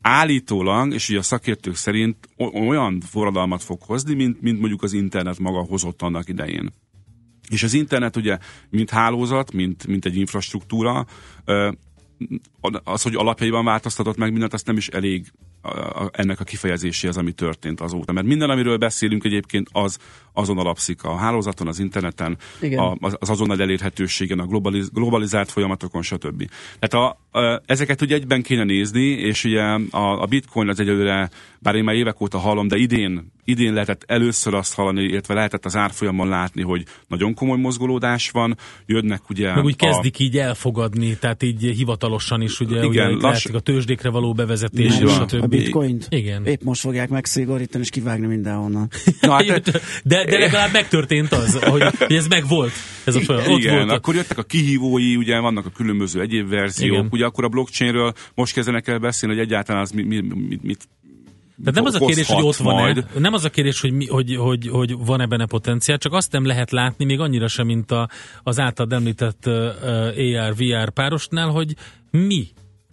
állítólag, és ugye a szakértők szerint olyan forradalmat fog hozni, mint, mint mondjuk az internet maga hozott annak idején. És az internet ugye, mint hálózat, mint, mint egy infrastruktúra, az, hogy alapjaiban változtatott meg mindent, azt nem is elég ennek a kifejezéséhez, ami történt azóta. Mert minden, amiről beszélünk egyébként, az azon alapszik a hálózaton, az interneten, a, az azonnal elérhetőségen, a globaliz, globalizált folyamatokon, stb. Tehát a, a, ezeket ugye egyben kéne nézni, és ugye a, a bitcoin az egyelőre, bár én már évek óta hallom, de idén, idén lehetett először azt hallani, illetve lehetett az árfolyamon látni, hogy nagyon komoly mozgolódás van, jönnek ugye... Meg úgy kezdik a, így elfogadni, tehát így hivatalosan is ugye, igen, ugye lass... a tőzsdékre való bevezetés, stb bitcoint. Igen. Épp most fogják megszigorítani és kivágni mindenhonnan. Na, hát, de, de legalább megtörtént az, hogy, hogy ez meg volt. Ez a ott Igen, volt a... akkor jöttek a kihívói, ugye vannak a különböző egyéb verziók, Igen. ugye akkor a blockchainről most kezdenek el beszélni, hogy egyáltalán az mit, mit, mit tehát nem az a kérdés, hogy ott van-e, nem az a kérdés, hogy, mi, hogy, hogy, hogy van-e benne potenciál, csak azt nem lehet látni, még annyira sem, mint a, az által említett uh, AR-VR párosnál, hogy mi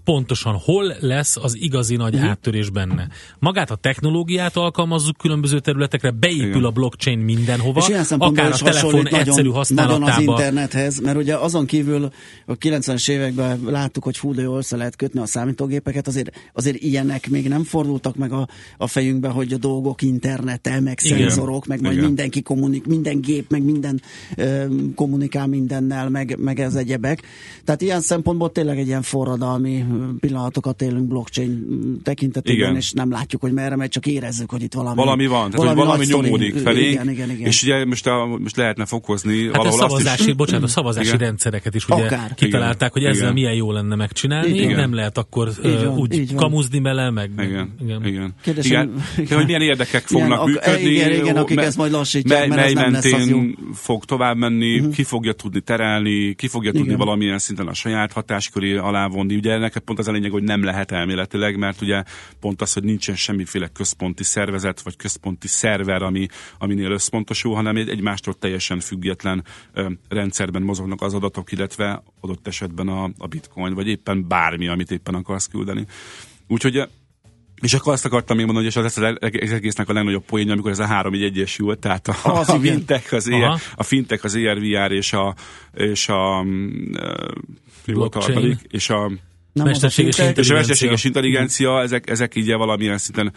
pontosan hol lesz az igazi nagy uh-huh. áttörés benne. Magát a technológiát alkalmazzuk különböző területekre, beépül Igen. a blockchain mindenhova, és akár a telefon nagyon, egyszerű használatába. Nagyon az internethez, mert ugye azon kívül a 90-es években láttuk, hogy fú, de jól össze lehet kötni a számítógépeket, azért, azért ilyenek még nem fordultak meg a, a fejünkbe, hogy a dolgok internete, meg Igen. szenzorok, meg majd Igen. mindenki kommunik, minden gép, meg minden ö, kommunikál mindennel, meg, meg ez egyebek. Tehát ilyen szempontból tényleg egy ilyen forradalmi pillanatokat élünk blockchain tekintetében, igen. és nem látjuk, hogy merre megy, csak érezzük, hogy itt valami Valami van, tehát valami, valami nyomódik felé, igen, igen, igen. és ugye most, a, most lehetne fokozni hát valahol a szavazási, azt is, bocsánat, a szavazási igen. rendszereket is ugye Akár. kitalálták, hogy ezzel igen. milyen jó lenne megcsinálni, igen. nem lehet akkor így van, úgy így kamuzni bele, meg... Igen, igen. igen. Kérdésem, igen. igen. hogy milyen érdekek fognak működni, igen, igen, akik ezt majd lassítják, mert ez nem lesz az jó. fog tovább menni, mhm. ki fogja tudni terelni, ki fogja tudni valamilyen szinten a saját hatásköré alá vonni. Ugye ennek pont az a lényeg, hogy nem lehet elméletileg, mert ugye pont az, hogy nincsen semmiféle központi szervezet, vagy központi szerver, ami, aminél összpontosul, hanem egy egymástól teljesen független ö, rendszerben mozognak az adatok, illetve adott esetben a, a bitcoin, vagy éppen bármi, amit éppen akarsz küldeni. Úgyhogy és akkor azt akartam még mondani, hogy ez az egésznek a legnagyobb poénja, amikor ez a három így egyesült, tehát a, az a, fintech, az ER, a fintech, az ERVR és a, és a, mi volt a és a nem mesterséges intelligencia. És a mesterséges intelligencia, ezek, ezek így valamilyen szinten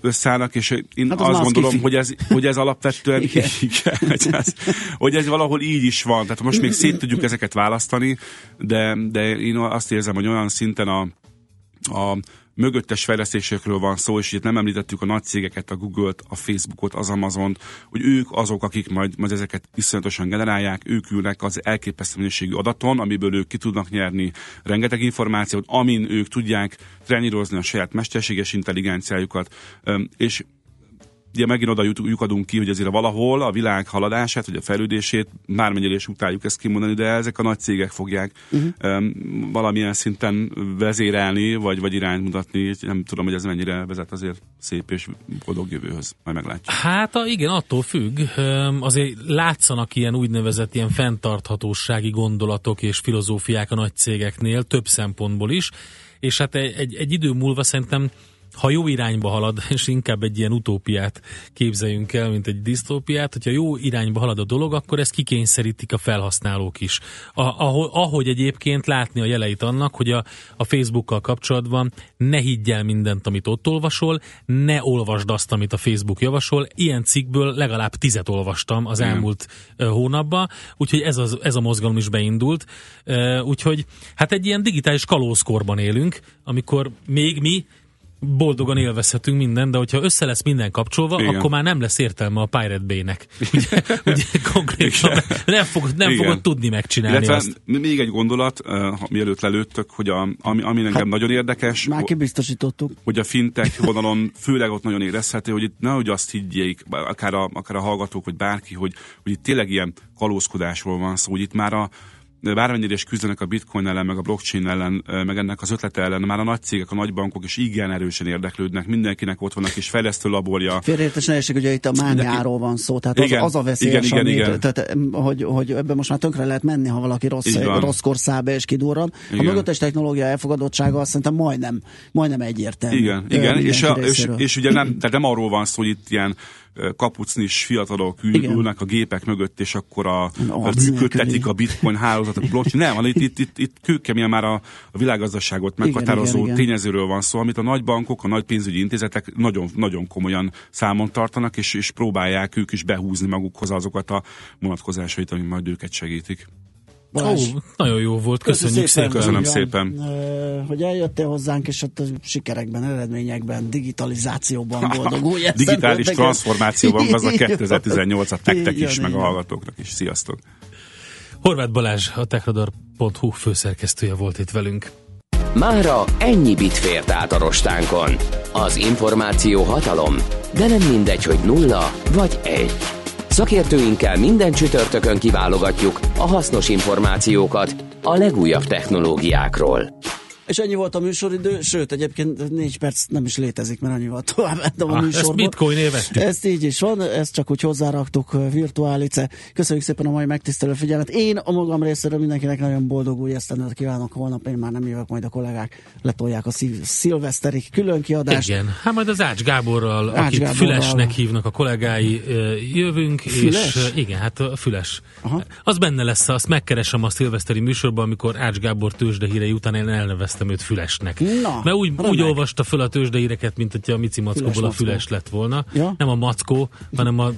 összeállnak, és én hát az azt gondolom, kifi. hogy ez, hogy ez alapvetően igen. Igen, hogy, ez, hogy ez valahol így is van. Tehát most még szét tudjuk ezeket választani, de, de én azt érzem, hogy olyan szinten a, a mögöttes fejlesztésekről van szó, és itt nem említettük a nagy cégeket, a Google-t, a Facebookot, az Amazon-t, hogy ők azok, akik majd, majd ezeket iszonyatosan generálják, ők ülnek az elképesztő minőségű adaton, amiből ők ki tudnak nyerni rengeteg információt, amin ők tudják trenírozni a saját mesterséges intelligenciájukat, és ugye megint oda lyukadunk ki, hogy azért valahol a világ haladását, vagy a fejlődését, bármennyire is utáljuk ezt kimondani, de ezek a nagy cégek fogják uh-huh. um, valamilyen szinten vezérelni, vagy, vagy irányt mutatni. Nem tudom, hogy ez mennyire vezet azért szép és boldog jövőhöz. Majd meglátjuk. Hát a, igen, attól függ. Azért látszanak ilyen úgynevezett ilyen fenntarthatósági gondolatok és filozófiák a nagy cégeknél, több szempontból is, és hát egy, egy, egy idő múlva szerintem ha jó irányba halad, és inkább egy ilyen utópiát képzeljünk el, mint egy disztópiát, hogyha jó irányba halad a dolog, akkor ezt kikényszerítik a felhasználók is. A, ahogy, ahogy egyébként látni a jeleit annak, hogy a, a Facebookkal kapcsolatban ne higgy el mindent, amit ott olvasol, ne olvasd azt, amit a Facebook javasol. Ilyen cikkből legalább tizet olvastam az elmúlt uh, hónapban, úgyhogy ez, az, ez a mozgalom is beindult. Úgyhogy hát egy ilyen digitális kalózkorban élünk, amikor még mi boldogan élvezhetünk minden, de hogyha össze lesz minden kapcsolva, Igen. akkor már nem lesz értelme a Pirate Bay-nek. Ugye, ugye konkrétan nem, fogod, nem fogod tudni megcsinálni Illetve azt. még egy gondolat, uh, mielőtt lelőttök, hogy a, ami, ami nekem hát, nagyon érdekes. Már kibiztosítottuk. Hogy a fintech vonalon főleg ott nagyon érezhető, hogy itt nehogy azt higgyék, akár a, akár a hallgatók, vagy bárki, hogy, hogy itt tényleg ilyen kalózkodásról van szó, hogy itt már a, bármennyire is küzdenek a bitcoin ellen, meg a blockchain ellen, meg ennek az ötlete ellen, már a nagy cégek, a nagy bankok is igen erősen érdeklődnek, mindenkinek ott van a kis fejlesztő laborja. Félreértés nehézség, ugye itt a mániáról van szó, tehát igen, az, az a veszélyes, igen, igen, amit, igen. Tehát, hogy, hogy ebben most már tönkre lehet menni, ha valaki rossz, rossz korszába és kidurran. A mögöttes technológia elfogadottsága azt szerintem majdnem, majdnem egyértelmű. Igen, igen, és, a, és, és, ugye nem, tehát nem arról van szó, hogy itt ilyen kapucnis fiatalok ül, ülnek a gépek mögött, és akkor a, a működtetik a bitcoin hálózatot, a blockchain. Nem, itt, itt, itt, itt kőkeményen már a, a világgazdaságot meghatározó igen, tényezőről van szó, amit a nagy bankok, a nagy pénzügyi intézetek nagyon, nagyon komolyan számon tartanak, és, és próbálják ők is behúzni magukhoz azokat a vonatkozásait, ami majd őket segítik. Ó, nagyon jó volt, köszönjük szépen. Köszönöm szépen. Hogy eljöttél hozzánk, és ott a sikerekben, eredményekben, digitalizációban boldogulj. Digitális transformációban gazdag 2018-at nektek is, meg a hallgatóknak is. Sziasztok! Horváth Balázs, a techradar.hu főszerkesztője volt itt velünk. Mára ennyi bit fért át a rostánkon. Az információ hatalom, de nem mindegy, hogy nulla vagy egy. Szakértőinkkel minden csütörtökön kiválogatjuk a hasznos információkat a legújabb technológiákról. És ennyi volt a műsoridő, sőt, egyébként négy perc nem is létezik, mert annyival tovább mentem a ah, műsorban. Ezt bitcoin évettük. Ezt így is van, ezt csak úgy hozzáraktuk virtuálice. Köszönjük szépen a mai megtisztelő figyelmet. Én a magam részéről mindenkinek nagyon boldog új esztendőt kívánok. Holnap én már nem jövök, majd a kollégák letolják a szív- szilveszteri külön kiadást. Igen, hát majd az Ács Gáborral, Ács akit Gáborral. Fülesnek hívnak a kollégái, jövünk, Füles? és igen, hát a Füles. Aha. Az benne lesz, azt megkeresem a szilveszteri műsorban, amikor Ács Gábor tőzsde hírei után én elneveztem neveztem őt Fülesnek. Na, Mert úgy, úgy olvasta föl a tőzsdeíreket, mint hogyha a Mici Mackóból Füles a Füles lett volna. Ja? Nem a Mackó, hanem a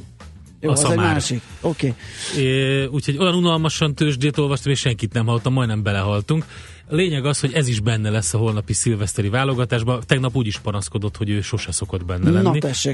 jó, a az egy másik. Oké. Okay. Úgyhogy olyan unalmasan tőzsdét olvastam, és senkit nem hallottam, majdnem belehaltunk. A lényeg az, hogy ez is benne lesz a holnapi szilveszteri válogatásban. Tegnap úgy is panaszkodott, hogy ő sose szokott benne lenni. Na tessék,